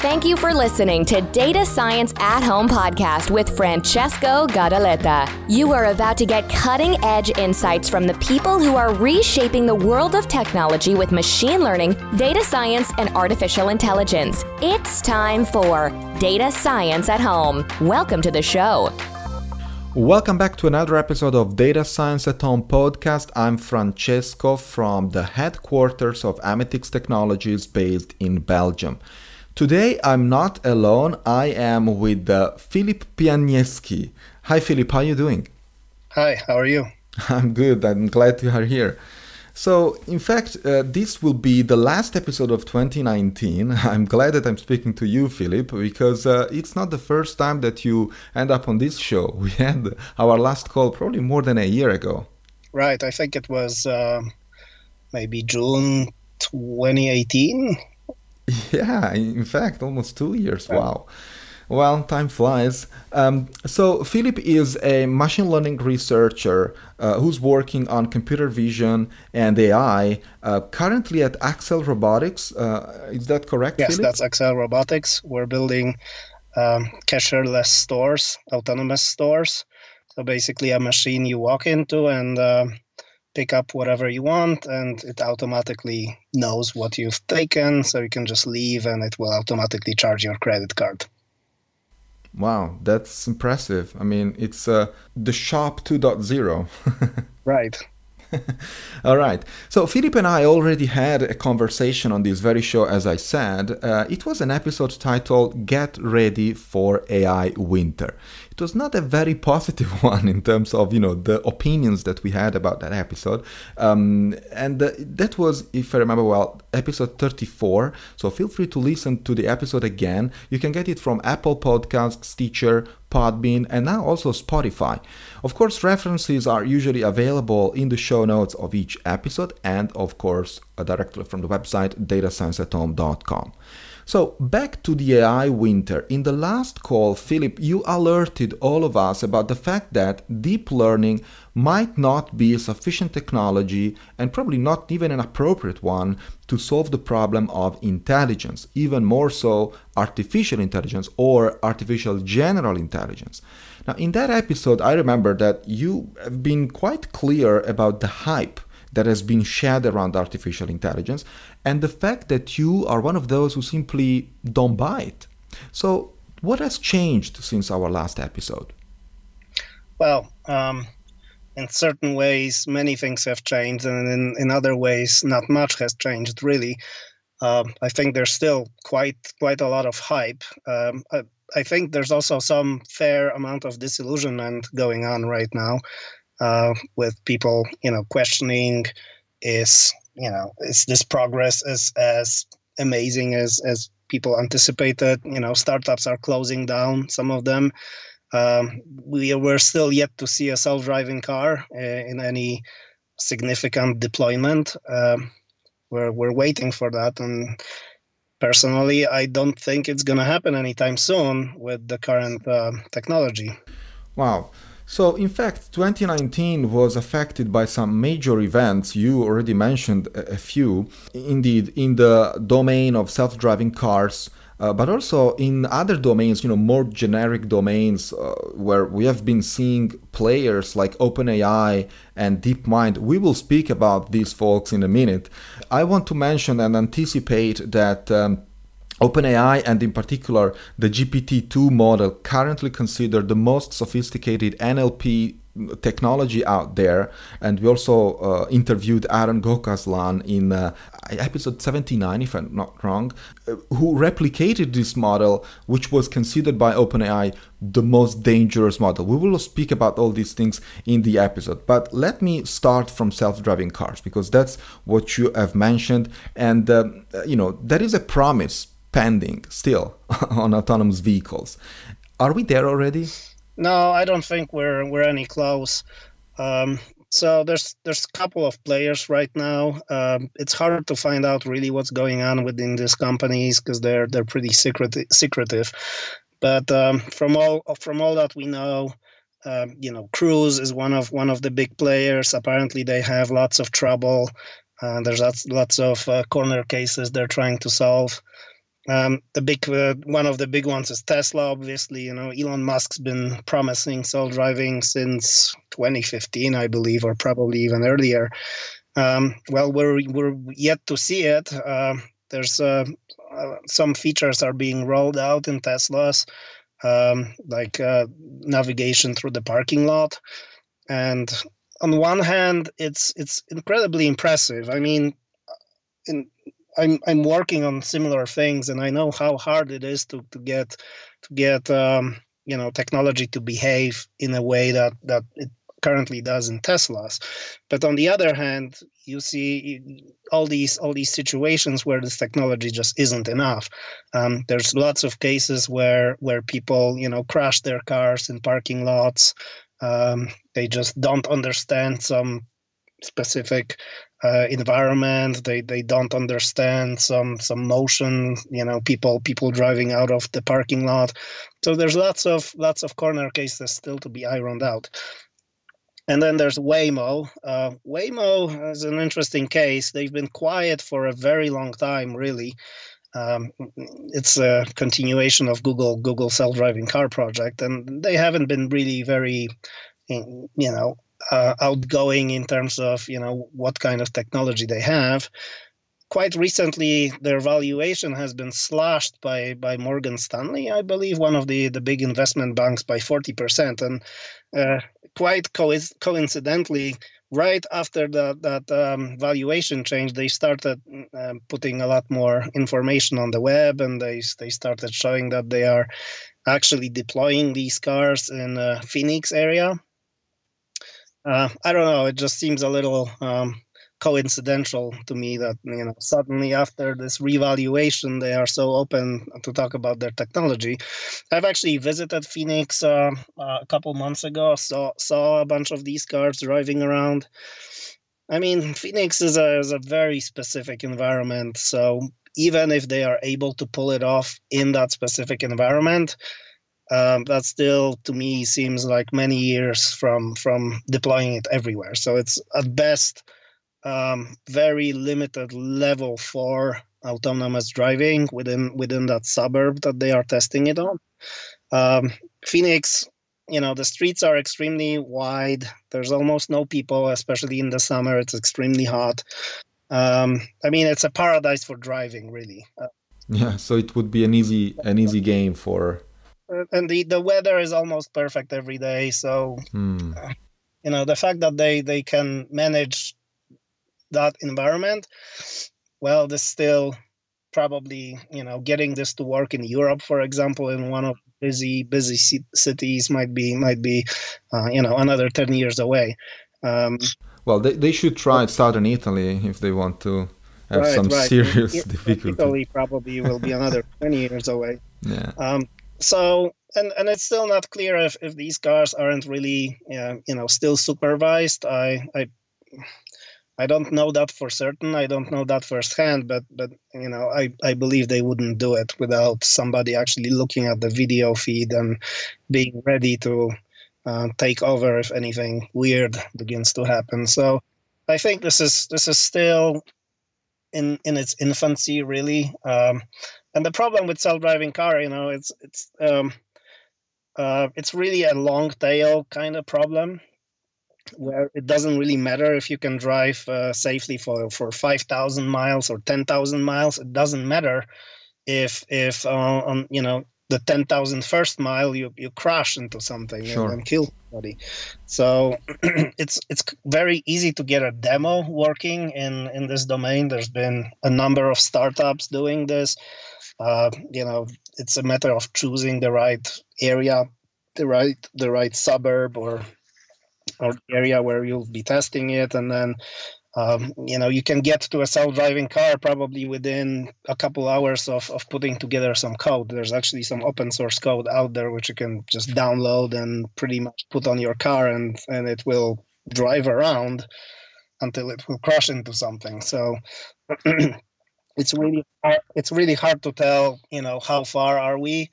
Thank you for listening to Data Science at Home podcast with Francesco Gadaletta. You are about to get cutting edge insights from the people who are reshaping the world of technology with machine learning, data science, and artificial intelligence. It's time for Data Science at Home. Welcome to the show. Welcome back to another episode of Data Science at Home podcast. I'm Francesco from the headquarters of Amethix Technologies based in Belgium. Today I'm not alone. I am with uh, Filip Piekniewski. Hi Filip, how are you doing? Hi, how are you? I'm good. I'm glad you are here. So, in fact, uh, this will be the last episode of 2019. I'm glad that I'm speaking to you, Filip, because uh, it's not the first time that you end up on this show. We had our last call probably more than a year ago. Right. I think it was uh, maybe June 2018. Yeah, in fact, almost two years. Wow. Well, time flies. Um, so, Filip is a machine learning researcher uh, who's working on computer vision and AI uh, currently at Accel Robotics. Uh, is that correct? Yes, Filip? that's Accel Robotics. We're building um, cashierless stores, autonomous stores. So, basically, a machine you walk into and uh, pick up whatever you want, and it automatically knows what you've taken. So, you can just leave and it will automatically charge your credit card. Wow, that's impressive. I mean, it's uh, the shop 2.0. right. All right. So Filip and I already had a conversation on this very show, as I said. Uh, it was an episode titled Get Ready for AI Winter. It was not a very positive one in terms of, you know, the opinions that we had about that episode. Um, and uh, that was, if I remember well, episode 34. So feel free to listen to the episode again. You can get it from Apple Podcasts, Stitcher, Podbean, and now also Spotify. Of course, references are usually available in the show notes of each episode and, of course, directly from the website datascienceathome.com. So, back to the AI winter. In the last call, Filip, you alerted all of us about the fact that deep learning might not be a sufficient technology and probably not even an appropriate one to solve the problem of intelligence, even more so artificial intelligence or artificial general intelligence. Now, in that episode, I remember that you have been quite clear about the hype that has been shared around artificial intelligence and the fact that you are one of those who simply don't buy it. So, what has changed since our last episode? Well, um, in certain ways, many things have changed, and in, in other ways, not much has changed really. Um, I think there's still quite quite a lot of hype. Um, I, I, think there's also some fair amount of disillusionment going on right now, uh, with people, you know, questioning is you know is this progress as as amazing as as people anticipated? You know, startups are closing down, some of them. Um, we were still yet to see a self-driving car uh, in any significant deployment. Um, we're we're waiting for that, and personally, I don't think it's going to happen anytime soon with the current uh, technology. Wow. So, in fact, 2019 was affected by some major events. You already mentioned a few. Indeed, in the domain of self driving cars, uh, but also in other domains, you know, more generic domains uh, where we have been seeing players like OpenAI and DeepMind. We will speak about these folks in a minute. I want to mention and anticipate that. Um, OpenAI and in particular the GPT-2 model currently considered the most sophisticated NLP technology out there. And we also uh, interviewed Aaron Gokaslan in uh, episode 79 if I'm not wrong uh, who replicated this model which was considered by OpenAI the most dangerous model. We will speak about all these things in the episode but let me start from self-driving cars because that's what you have mentioned. And um, you know that is a promise pending still on autonomous vehicles are we there already no, I don't think we're we're any close. Um, so there's there's a couple of players right now. Um, it's hard to find out really what's going on within these companies because they're they're pretty secret secretive. But um, from all from all that we know, um, you know, Cruise is one of one of the big players. Apparently, they have lots of trouble. Uh, there's lots lots of uh, corner cases they're trying to solve. Um, the big uh, one of the big ones is Tesla. Obviously, you know Elon Musk's been promising self-driving since 2015, I believe, or probably even earlier. Um, well, we're we're yet to see it. Uh, there's uh, some features are being rolled out in Teslas, um, like uh, navigation through the parking lot, and on one hand, it's it's incredibly impressive. I mean, in I'm I'm working on similar things, and I know how hard it is to to get to get um, you know technology to behave in a way that that it currently does in Teslas. But on the other hand, you see all these all these situations where this technology just isn't enough. Um, there's lots of cases where where people you know crash their cars in parking lots. Um, they just don't understand some specific uh, environment. They they don't understand some some motion. You know, people people driving out of the parking lot. So there's lots of lots of corner cases still to be ironed out. And then there's Waymo. Uh, Waymo is an interesting case. They've been quiet for a very long time, really. Um, it's a continuation of Google Google self-driving car project, and they haven't been really very, you know, uh, outgoing in terms of you know what kind of technology they have. Quite recently, their valuation has been slashed by by Morgan Stanley, I believe, one of the the big investment banks by forty percent, and uh, quite co- coincidentally, right after that that um, valuation change, they started uh, putting a lot more information on the web, and they they started showing that they are actually deploying these cars in uh, Phoenix area uh, I don't know. It just seems a little um, coincidental to me that you know suddenly after this revaluation they are so open to talk about their technology. I've actually visited Phoenix uh, uh, a couple months ago. Saw saw a bunch of these cars driving around. I mean, Phoenix is a is a very specific environment. So even if they are able to pull it off in that specific environment, um, that still to me seems like many years from from deploying it everywhere. So it's at best um, very limited level for autonomous driving within within that suburb that they are testing it on. Um, phoenix you know the streets are extremely wide. There's almost no people especially in the summer. It's extremely hot. Um, i mean it's a paradise for driving really. Uh, yeah so it would be an easy an easy game for and the the weather is almost perfect every day. So hmm. uh, you know the fact that they they can manage that environment, well, this still probably you know getting this to work in Europe, for example, in one of busy busy c- cities might be might be uh, you know another ten years away. Um, well, they, they should try southern Italy if they want to have right, some right. serious it, difficulty. Italy probably will be another 20 years away. Yeah. Um, so and and it's still not clear if, if these cars aren't really uh, you know still supervised. I i i don't know that for certain. I don't know that firsthand but but you know i i believe they wouldn't do it without somebody actually looking at the video feed and being ready to uh, take over if anything weird begins to happen. So i think this is this is still in in its infancy really. Um, and the problem with self-driving car you know it's it's um, uh, it's really a long tail kind of problem where it doesn't really matter if you can drive uh, safely for, for 5,000 miles or 10,000 miles. It doesn't matter if if uh, on you know the 10,000 first mile you, you crash into something sure. and, kill somebody. So it's it's very easy to get a demo working in in this domain. There's been a number of startups doing this. Uh, you know, it's a matter of choosing the right area, the right the right suburb or or area where you'll be testing it, and then um, you know you can get to a self-driving car probably within a couple hours of, of putting together some code. There's actually some open source code out there which you can just download and pretty much put on your car and and it will drive around until it will crash into something. So it's really hard, it's really hard to tell you know how far are we.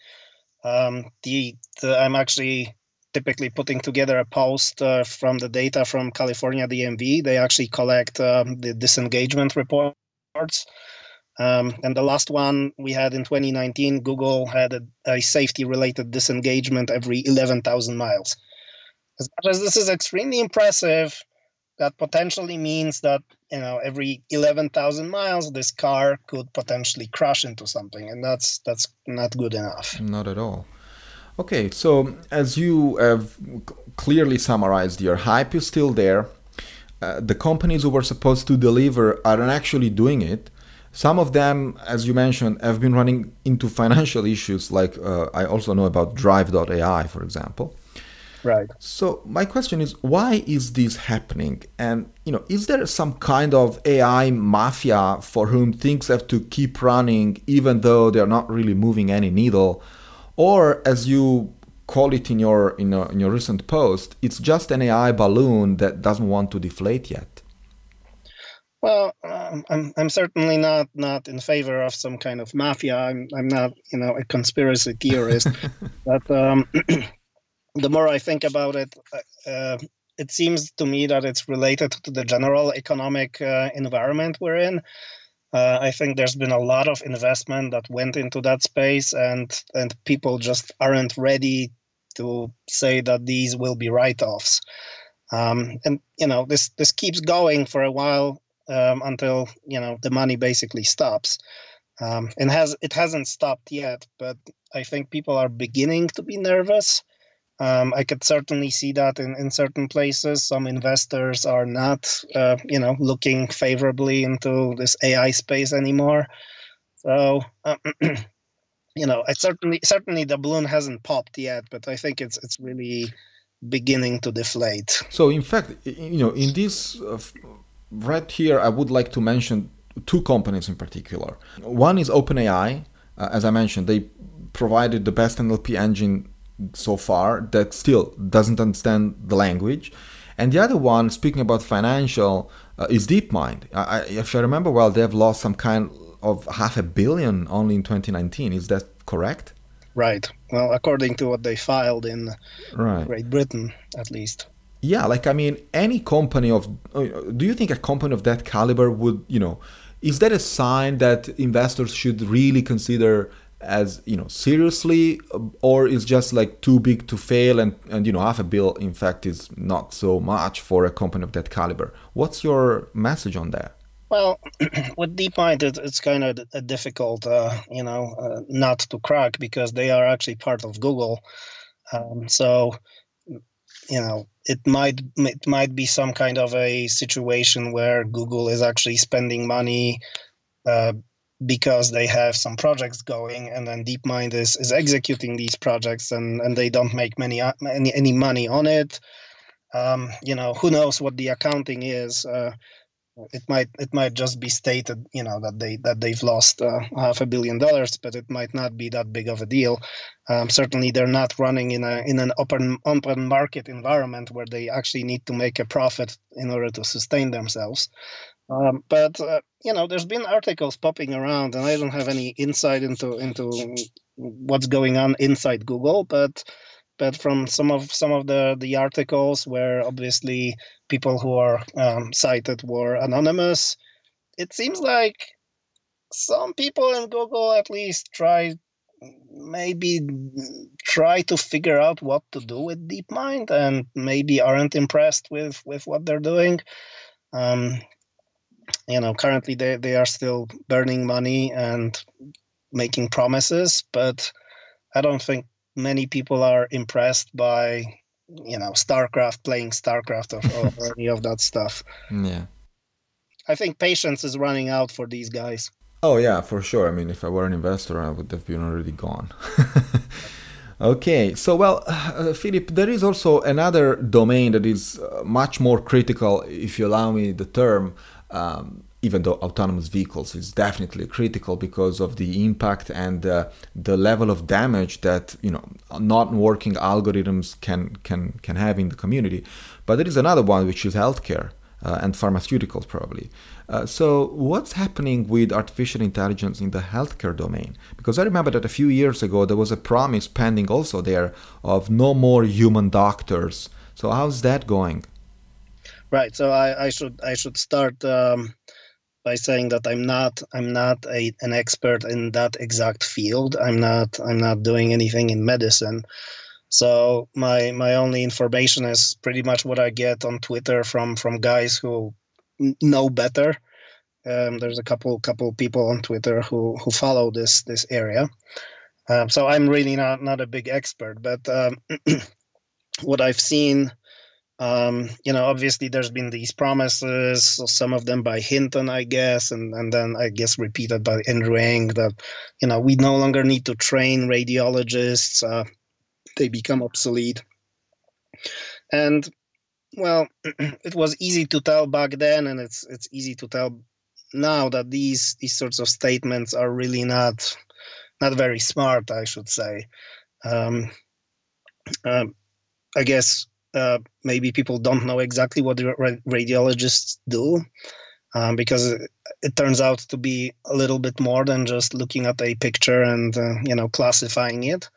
Um, the, the i'm actually typically putting together a post uh, from the data from california dmv they actually collect um, the disengagement reports. Um, and the last one we had in 2019, Google had a, a safety related disengagement every 11,000 miles. As much as this is extremely impressive, that potentially means that you know every 11,000 miles this car could potentially crash into something and that's that's not good enough. Not at all okay so as you have clearly summarized your hype is still there uh, the companies who were supposed to deliver aren't actually doing it some of them, as you mentioned, have been running into financial issues. Like uh, I also know about Drive.ai, for example. Right. So my question is, why is this happening? And you know, is there some kind of AI mafia for whom things have to keep running even though they're not really moving any needle, or as you call it in your in your, in your recent post, it's just an AI balloon that doesn't want to deflate yet? Well, um, I'm I'm certainly not not in favor of some kind of mafia. I'm I'm not you know a conspiracy theorist, but um, the more I think about it, uh, uh, it seems to me that it's related to the general economic uh, environment we're in. Uh, I think there's been a lot of investment that went into that space, and and people just aren't ready to say that these will be write-offs. Um, and you know this this keeps going for a while um, until you know the money basically stops. Um, and has it hasn't stopped yet, but I think people are beginning to be nervous. Um, I could certainly see that in, in certain places. Some investors are not, uh, you know, looking favorably into this AI space anymore. So, uh, you know, I certainly certainly the balloon hasn't popped yet, but I think it's it's really beginning to deflate. So, in fact, you know, in this uh, right here, I would like to mention two companies in particular. One is OpenAI. Uh, as I mentioned, they provided the best NLP engine so far that still doesn't understand the language. And the other one, speaking about financial, uh, is DeepMind. I, if I remember well, they've lost some kind of half a billion only in 2019. Is that correct? Right. Well, according to what they filed in right. Great Britain, at least yeah like i mean any company of uh, do you think a company of that caliber would you know is that a sign that investors should really consider as you know seriously or is just like too big to fail and and you know half a bill in fact is not so much for a company of that caliber. What's your message on that? Well with deepmind it, it's kind of a difficult uh, you know uh, not to crack because they are actually part of google. Um, so you know it might it might be some kind of a situation where Google is actually spending money uh, because they have some projects going, and then DeepMind is is executing these projects, and and they don't make many any any money on it. Um, you know, who knows what the accounting is? Uh, it might it might just be stated you know that they that they've lost uh, half a billion dollars but it might not be that big of a deal um, certainly they're not running in a in an open open market environment where they actually need to make a profit in order to sustain themselves um, but uh, you know there's been articles popping around and i don't have any insight into into what's going on inside google but but from some of some of the the articles where obviously people who are um, cited were anonymous it seems like some people in google at least try maybe try to figure out what to do with deepmind and maybe aren't impressed with with what they're doing. Um, you know currently they, they are still burning money and making promises but i don't think many people are impressed by you know starcraft playing starcraft or, or any of that stuff. Yeah. I think patience is running out for these guys. Oh yeah for sure. I mean if i were an investor i would have been already gone. Okay so well uh, filip there is also another domain that is uh, much more critical if you allow me the term um, even though autonomous vehicles is definitely critical because of the impact and uh, the level of damage that you know not working algorithms can can can have in the community. But there is another one which is healthcare uh, and pharmaceuticals probably. Uh, so what's happening with artificial intelligence in the healthcare domain? Because i remember that a few years ago there was a promise pending also there of no more human doctors. So how's that going right so i, I should i should start um by saying that I'm not I'm not a, an expert in that exact field. I'm not I'm not doing anything in medicine. So my my only information is pretty much what I get on Twitter from from guys who know better. Um, there's a couple couple people on Twitter who who follow this this area. Um, so I'm really not not a big expert, but um, what I've seen, um, you know, obviously there's been these promises, some of them by Hinton, I guess, and and then I guess repeated by Andrew Ng that, you know, we no longer need to train radiologists. Uh, they become obsolete. And well, it was easy to tell back then, and it's it's easy to tell now that these these sorts of statements are really not not very smart, I should say. Um, uh, I guess uh, maybe people don't know exactly what radiologists do. Um, because it, turns out to be a little bit more than just looking at a picture and uh, you know classifying it.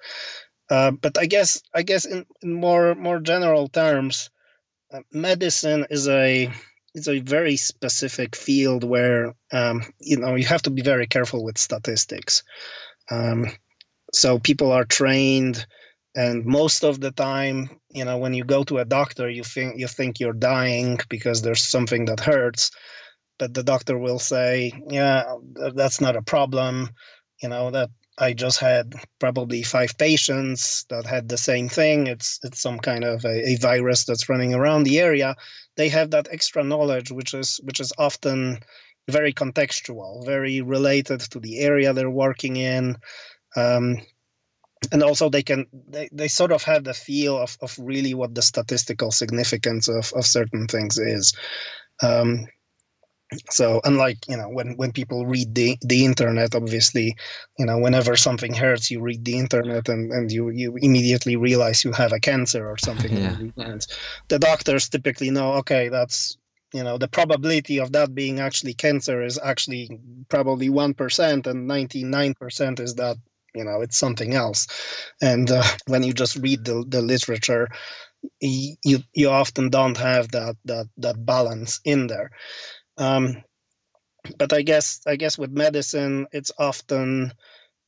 Uh, but I guess I guess in, in more more general terms, uh, medicine is a is a very specific field where um, you know you have to be very careful with statistics. Um, so people are trained, and most of the time, you know, when you go to a doctor, you think you think you're dying because there's something that hurts, but the doctor will say, "Yeah, that's not a problem." You know that I just had probably five patients that had the same thing. It's it's some kind of a, a, virus that's running around the area. They have that extra knowledge, which is which is often very contextual, very related to the area they're working in. Um, and also they can they, they sort of have the feel of, of really what the statistical significance of, of certain things is. Um, so unlike you know when when people read the the internet obviously you know whenever something hurts you read the internet and and you you immediately realize you have a cancer or something yeah. the doctors typically know okay that's you know the probability of that being actually cancer is actually probably 1% and 99% is that you know it's something else. And uh, when you just read the, the literature you you often don't have that that that balance in there. Um, but I guess I guess with medicine, it's often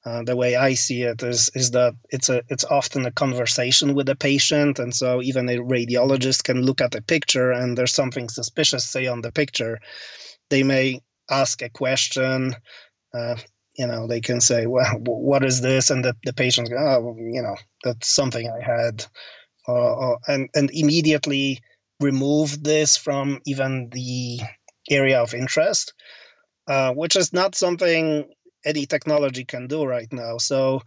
uh, the way I see it is is that it's a it's often a conversation with the patient, and so even a radiologist can look at a picture and there's something suspicious, say on the picture, they may ask a question. Uh, you know, they can say, "Well, what is this?" and the, the patient, go, "Oh, you know, that's something I had," uh, and and immediately remove this from even the area of interest, uh, which is not something any technology can do right now. So,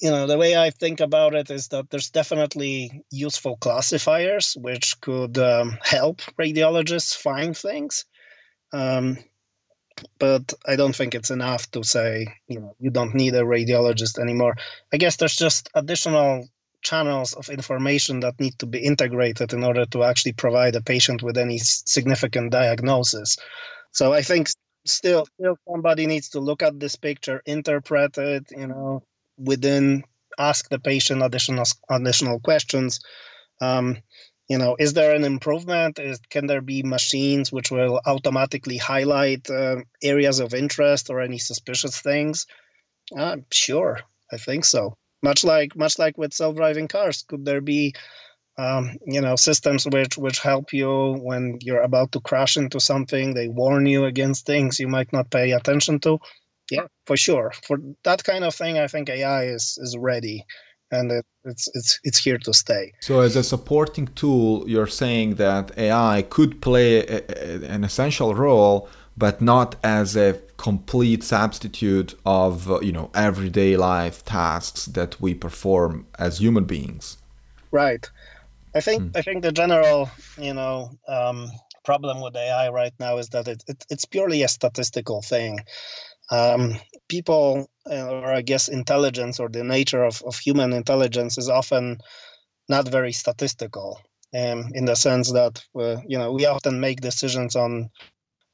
you know, the way I think about it is that there's definitely useful classifiers which could um, help radiologists find things. Um, but I don't think it's enough to say, you know, you don't need a radiologist anymore. I guess there's just additional channels of information that need to be integrated in order to actually provide a patient with any significant diagnosis. So I think still still somebody needs to look at this picture, interpret it, you know, within ask the patient additional additional questions. Um, you know, is there an improvement? Is, can there be machines which will automatically highlight uh, areas of interest or any suspicious things? Uh, sure, I think so much like much like with self-driving cars could there be um, you know systems which which help you when you're about to crash into something they warn you against things you might not pay attention to yeah for sure for that kind of thing i think ai is is ready and it, it's it's it's here to stay. So as a supporting tool you're saying that ai could play a, a, an essential role but not as a complete substitute of you know everyday life tasks that we perform as human beings. Right. I think hmm. i think the general you know um, problem with ai right now is that it, it it's purely a statistical thing. Um, people or i guess intelligence or the nature of, of human intelligence is often not very statistical um, in the sense that uh, you know we often make decisions on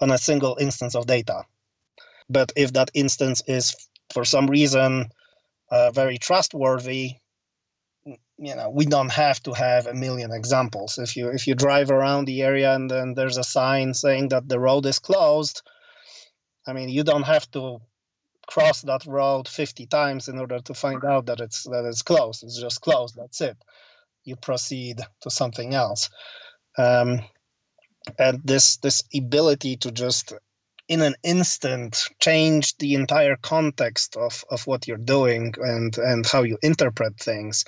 on a single instance of data. But if that instance is for some reason uh, very trustworthy, you know we don't have to have a million examples. If you if you drive around the area and then there's a sign saying that the road is closed, I mean, you don't have to cross that road 50 times in order to find out that it's that it's closed. It's just closed. That's it. You proceed to something else. Um, and this this ability to just in an instant change the entire context of, of what you're doing and and how you interpret things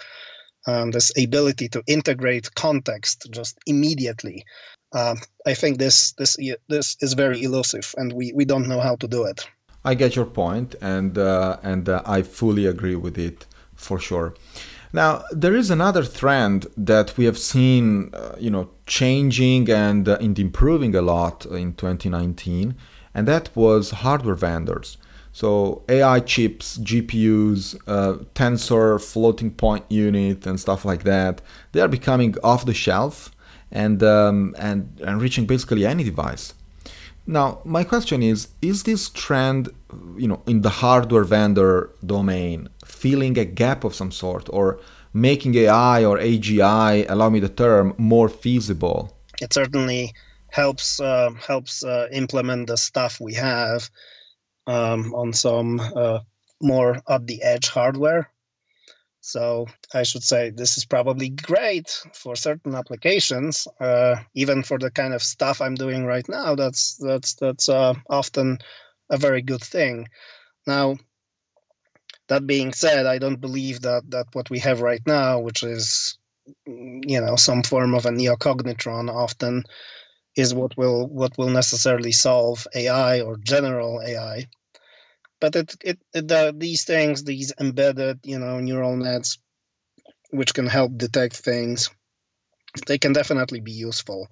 um, this ability to integrate context just immediately um, i think this this this is very elusive and we, we don't know how to do it i get your point and uh, and uh, i fully agree with it for sure now, there is another trend that we have seen, uh, you know, changing and, uh, and improving a lot in 2019, and that was hardware vendors. So AI chips, GPUs, uh, tensor floating point unit, and stuff like that, they are becoming off the shelf and um, and, and reaching basically any device. Now, my question is: Is this trend, you know, in the hardware vendor domain, filling a gap of some sort, or making AI or AGI, allow me the term, more feasible? It certainly helps uh, helps uh, implement the stuff we have um, on some uh, more at the edge hardware. So I should say this is probably great for certain applications, uh, even for the kind of stuff I'm doing right now. That's that's that's uh, often a very good thing. Now, that being said, I don't believe that that what we have right now, which is you know some form of a neocognitron, often is what will what will necessarily solve AI or general AI but it it, it uh, these things these embedded you know neural nets which can help detect things they can definitely be useful.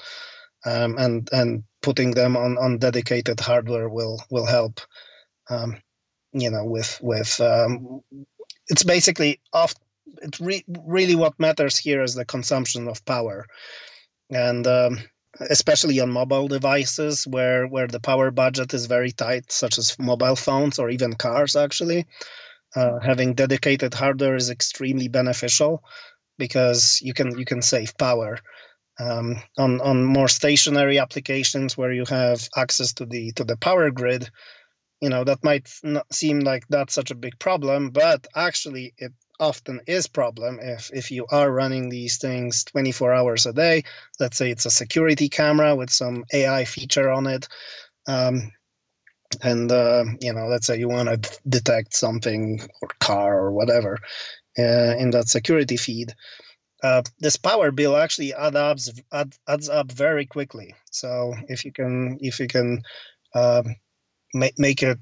Um, and and putting them on on dedicated hardware will will help um, you know with with um, it's basically off it's re- really what matters here is the consumption of power. And um, especially on mobile devices where where the power budget is very tight, such as mobile phones or even cars. Actually, uh, having dedicated hardware is extremely beneficial because you can you can save power. Um, on on more stationary applications where you have access to the to the power grid, you know that might not seem like that's such a big problem, but actually it often is problem if if you are running these things 24 hours a day. Let's say it's a security camera with some ai feature on it um, and uh, you know let's say you want to d- detect something or car or whatever uh, in that security feed uh, this power bill actually adds up add, adds up very quickly. So if you can if you can um, make, make it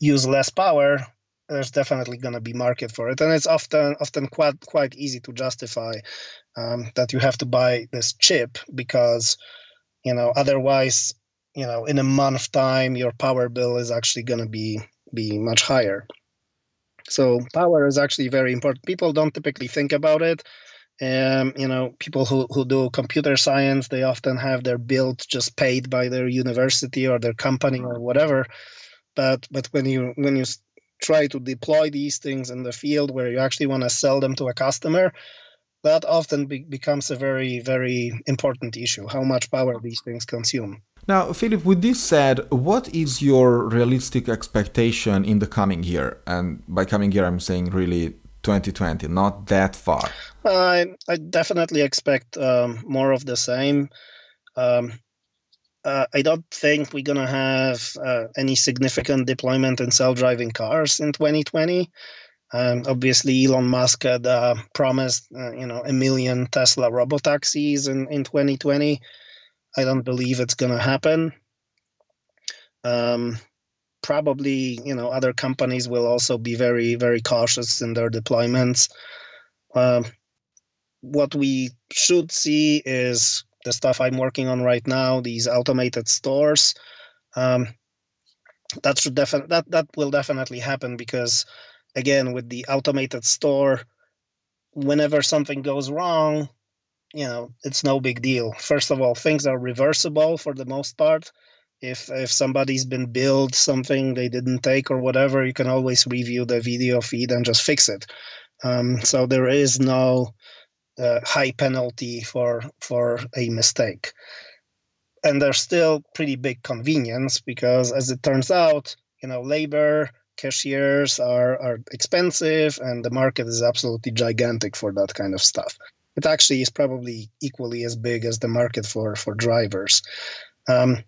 use less power there's definitely going to be market for it and it's often often quite quite easy to justify um, that you have to buy this chip because you know otherwise you know in a month time your power bill is actually going to be be much higher. So power is actually very important people don't typically think about it um, you know people who, who do computer science they often have their build just paid by their university or their company or whatever but but when you when you try to deploy these things in the field where you actually want to sell them to a customer, that often be- becomes a very, very important issue how much power these things consume. Now, Filip, with this said, what is your realistic expectation in the coming year? And by coming year, I'm saying really 2020, not that far. I, I definitely expect um, more of the same. Um, uh, I don't think we're going to have uh, any significant deployment in self-driving cars in 2020. Um, obviously, Elon Musk had uh, promised, uh, you know, a million Tesla robotaxis in, in 2020. I don't believe it's going to happen. Um, probably, you know, other companies will also be very, very cautious in their deployments. Um, what we should see is the stuff I'm working on right now, these automated stores. Um, that should definitely that that will definitely happen because again with the automated store whenever something goes wrong you know it's no big deal first of all things are reversible for the most part if if somebody's been billed something they didn't take or whatever you can always review the video feed and just fix it um, so there is no uh, high penalty for for a mistake. And there's still pretty big convenience because as it turns out you know labor cashiers are are expensive and the market is absolutely gigantic for that kind of stuff. It actually is probably equally as big as the market for for drivers. Um,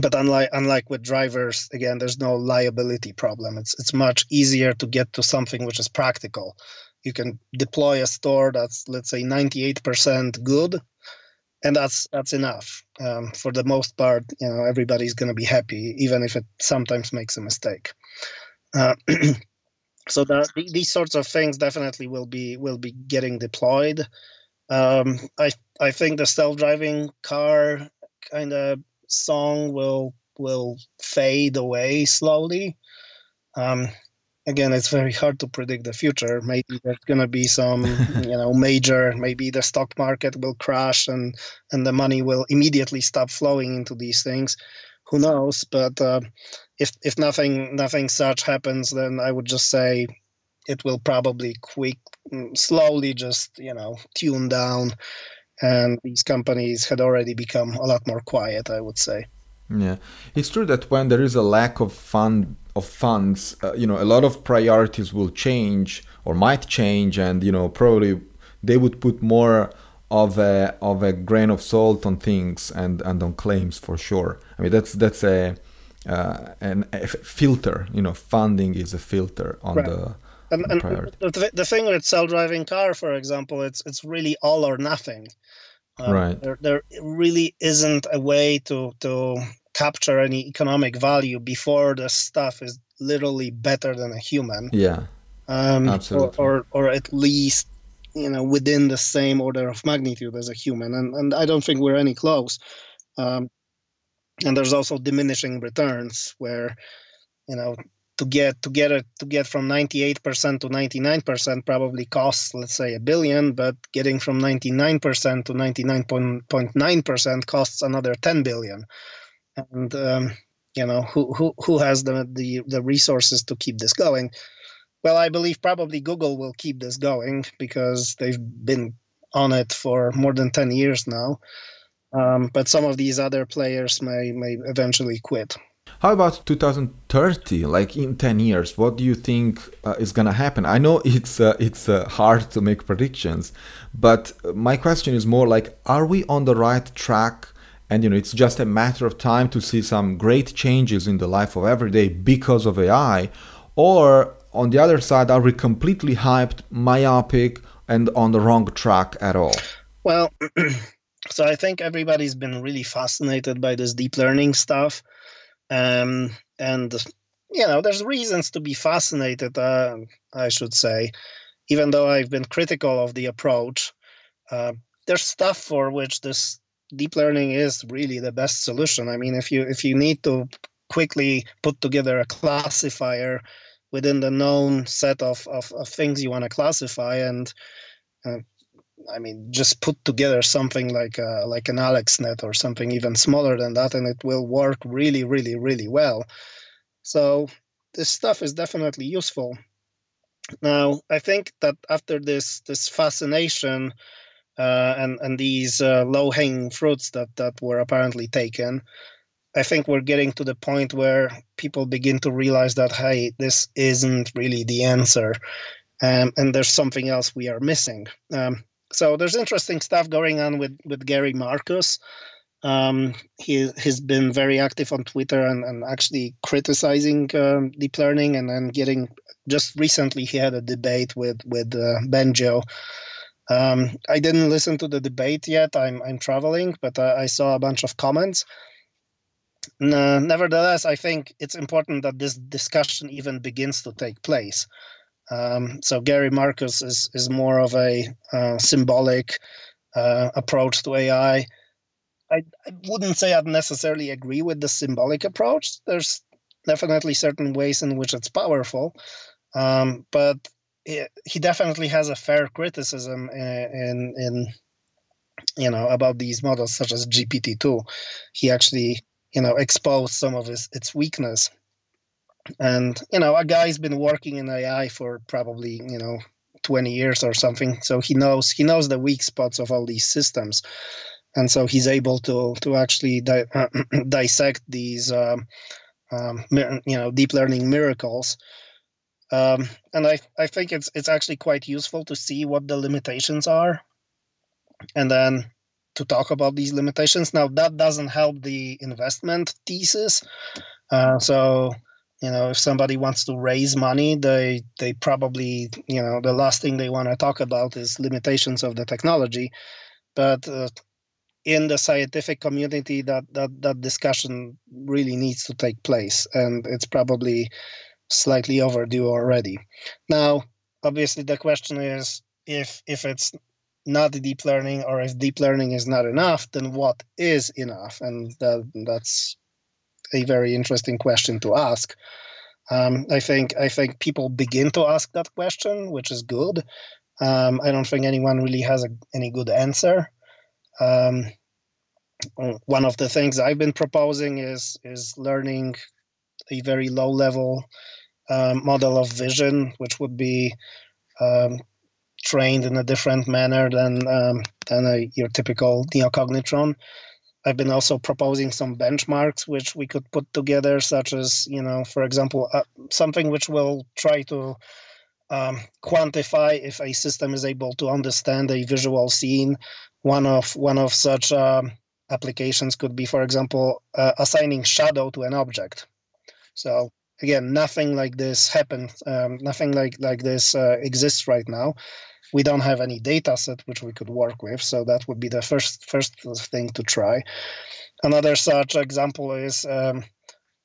but unlike unlike with drivers again there's no liability problem. It's it's much easier to get to something which is practical you can deploy a store that's let's say 98% good and that's that's enough um, for the most part you know everybody's going to be happy even if it sometimes makes a mistake. Uh, so that these sorts of things definitely will be will be getting deployed. Um, i i think the self-driving car kind of song will will fade away slowly. Um, again it's very hard to predict the future. Maybe there's going to be some you know major maybe the stock market will crash and and the money will immediately stop flowing into these things. Who knows? But uh, if if nothing nothing such happens then i would just say it will probably quick mm, slowly just you know tune down. And these companies had already become a lot more quiet i would say yeah it's true that when there is a lack of fund of funds, uh, you know, a lot of priorities will change or might change, and you know, probably they would put more of a of a grain of salt on things and and on claims for sure. I mean, that's that's a uh, an, a filter. You know, funding is a filter on right. the. And, and the, the thing with self-driving car, for example, it's it's really all or nothing. Um, right. There, there really isn't a way to to capture any economic value before the stuff is literally better than a human. Yeah. Um, Absolutely. Or, or, or at least you know within the same order of magnitude as a human, and and I don't think we're any close. Um, and there's also diminishing returns where you know to get to get it to get from 98% to 99% probably costs let's say a billion but getting from 99% to 99.9% costs another 10 billion. And um, you know who who who has the, the the resources to keep this going? Well i believe probably google will keep this going because they've been on it for more than 10 years now. Um, but some of these other players may may eventually quit how about 2030 like in 10 years what do you think uh, is going to happen? I know it's uh, it's uh, hard to make predictions but my question is more like are we on the right track? And you know it's just a matter of time to see some great changes in the life of every day because of AI or on the other side are we completely hyped myopic and on the wrong track at all? Well so i think everybody's been really fascinated by this deep learning stuff um, and you know there's reasons to be fascinated uh, i should say even though i've been critical of the approach uh, there's stuff for which this deep learning is really the best solution. I mean, if you if you need to quickly put together a classifier within the known set of, of, of things you want to classify and uh, I mean, just put together something like a, like an AlexNet or something even smaller than that, and it will work really, really, really well. So this stuff is definitely useful. Now, I think that after this this fascination uh, and and these uh, low hanging fruits that that were apparently taken. I think we're getting to the point where people begin to realize that hey, this isn't really the answer, um, and there's something else we are missing. Um, so there's interesting stuff going on with with Gary Marcus. Um, he has been very active on Twitter and, and actually criticizing um, deep learning, and then getting just recently he had a debate with with uh, Bengio um, I didn't listen to the debate yet. I'm I'm traveling, but uh, I saw a bunch of comments. Uh, nevertheless, I think it's important that this discussion even begins to take place. Um, so Gary Marcus is is more of a uh, symbolic uh, approach to AI. I, I wouldn't say I'd necessarily agree with the symbolic approach. There's definitely certain ways in which it's powerful, um, but he definitely has a fair criticism in in you know about these models such as GPT-2. He actually you know exposed some of his its weakness. And you know, a guy's been working in AI for probably you know 20 years or something, so he knows he knows the weak spots of all these systems, and so he's able to to actually di- dissect these. Um, um, you know deep learning miracles. Um, and I, I think it's it's actually quite useful to see what the limitations are, and then to talk about these limitations. Now that doesn't help the investment thesis. Uh, so you know if somebody wants to raise money, they they probably you know the last thing they want to talk about is limitations of the technology, but uh, in the scientific community that, that that discussion really needs to take place and it's probably slightly overdue already. Now obviously the question is if if it's not deep learning or if deep learning is not enough then what is enough? And that, that's a very interesting question to ask. Um, i think i think people begin to ask that question which is good. Um, i don't think anyone really has a, any good answer. Um, one of the things I've been proposing is is learning a very low level um, model of vision, which would be um, trained in a different manner than um, than a, your typical neocognitron. I've been also proposing some benchmarks which we could put together, such as you know, for example, uh, something which will try to um, quantify if a system is able to understand a visual scene. One of one of such um, applications could be, for example, uh, assigning shadow to an object. So again, nothing like this happens. Um, nothing like like this uh, exists right now. We don't have any data set which we could work with, so that would be the first first thing to try. Another such example is, um,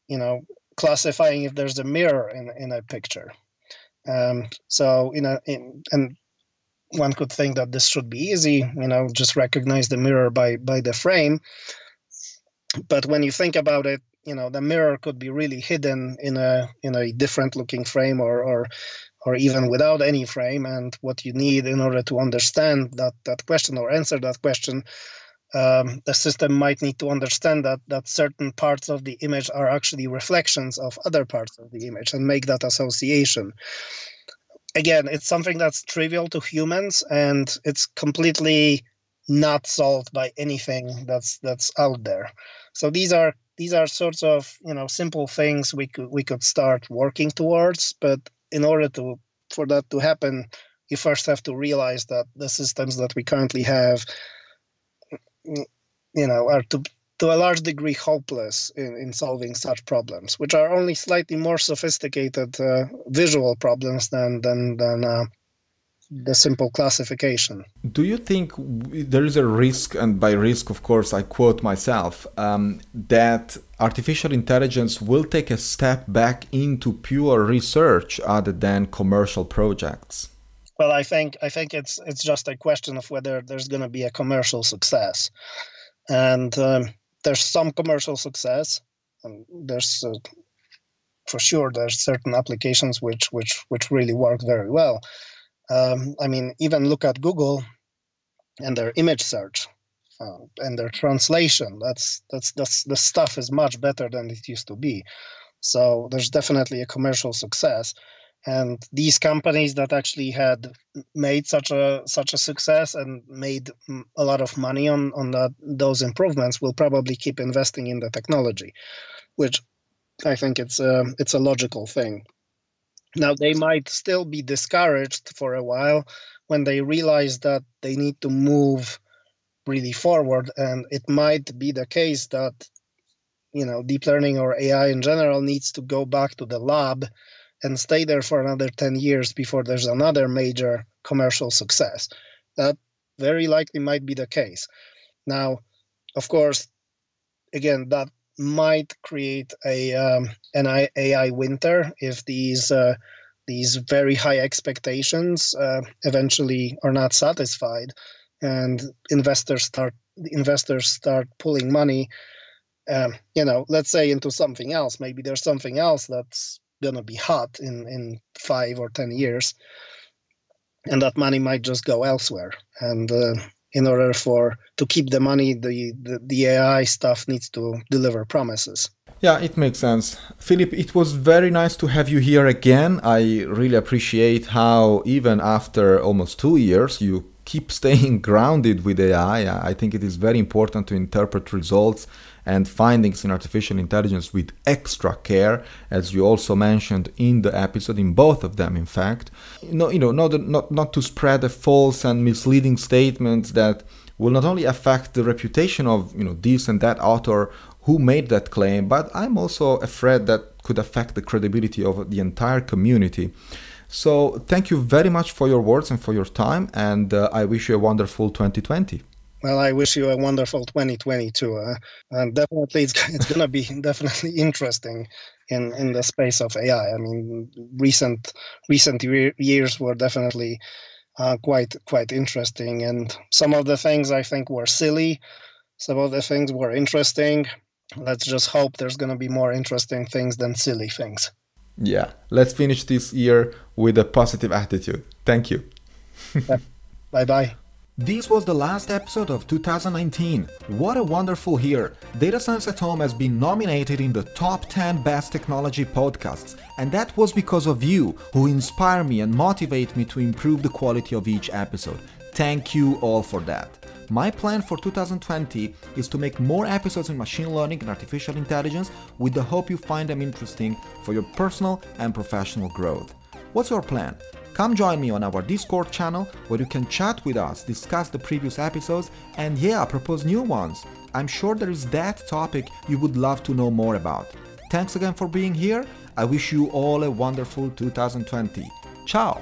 you know, classifying if there's a mirror in in a picture. Um, so in a in, and one could think that this should be easy you know just recognize the mirror by by the frame but when you think about it you know the mirror could be really hidden in a in a different looking frame or or or even without any frame and what you need in order to understand that that question or answer that question um, the system might need to understand that that certain parts of the image are actually reflections of other parts of the image and make that association again, it's something that's trivial to humans, and it's completely not solved by anything that's that's out there. So these are these are sorts of you know simple things we could we could start working towards, but in order to for that to happen, you first have to realize that the systems that we currently have you know are to to a large degree hopeless in, in solving such problems, which are only slightly more sophisticated uh, visual problems than than than uh, the simple classification. Do you think there is a risk, and by risk, of course, I quote myself, um, that artificial intelligence will take a step back into pure research other than commercial projects? Well, I think I think it's it's just a question of whether there's going to be a commercial success, and um, there's some commercial success. And there's uh, for sure there's certain applications which which which really work very well. Um, I mean, even look at Google and their image search uh, and their translation. That's that's that's the stuff is much better than it used to be. So there's definitely a commercial success and these companies that actually had made such a such a success and made a lot of money on on that, those improvements will probably keep investing in the technology which i think it's a it's a logical thing now they might still be discouraged for a while when they realize that they need to move really forward and it might be the case that you know deep learning or ai in general needs to go back to the lab and stay there for another 10 years before there's another major commercial success. That very likely might be the case. Now, of course, again, that might create a um, an AI winter if these uh, these very high expectations uh, eventually are not satisfied, and investors start investors start pulling money. Um, you know, let's say into something else. Maybe there's something else that's gonna be hot in in five or ten years, and that money might just go elsewhere. And uh, in order for to keep the money, the, the the AI stuff needs to deliver promises. Yeah, it makes sense. Filip, it was very nice to have you here again. I really appreciate how, even after almost two years, you keep staying grounded with AI. I think it is very important to interpret results and findings in artificial intelligence with extra care, as you also mentioned in the episode, in both of them, in fact. No, you know, not, not, not to spread a false and misleading statements that will not only affect the reputation of you know this and that author who made that claim, but I'm also afraid that could affect the credibility of the entire community. So thank you very much for your words and for your time, and uh, I wish you a wonderful 2020. Well, I wish you a wonderful 2022. Uh, and definitely, it's, it's going to be definitely interesting in, in the space of AI. I mean, recent recent years were definitely uh, quite quite interesting, and some of the things I think were silly. Some of the things were interesting. Let's just hope there's going to be more interesting things than silly things. Yeah, let's finish this year with a positive attitude. Thank you. bye bye. This was the last episode of 2019. What a wonderful year! Data Science at Home has been nominated in the top 10 best technology podcasts, and that was because of you who inspire me and motivate me to improve the quality of each episode. Thank you all for that. My plan for 2020 is to make more episodes in machine learning and artificial intelligence with the hope you find them interesting for your personal and professional growth. What's your plan? Come join me on our Discord channel where you can chat with us, discuss the previous episodes, and yeah, propose new ones. I'm sure there is that topic you would love to know more about. Thanks again for being here. I wish you all a wonderful 2020. Ciao!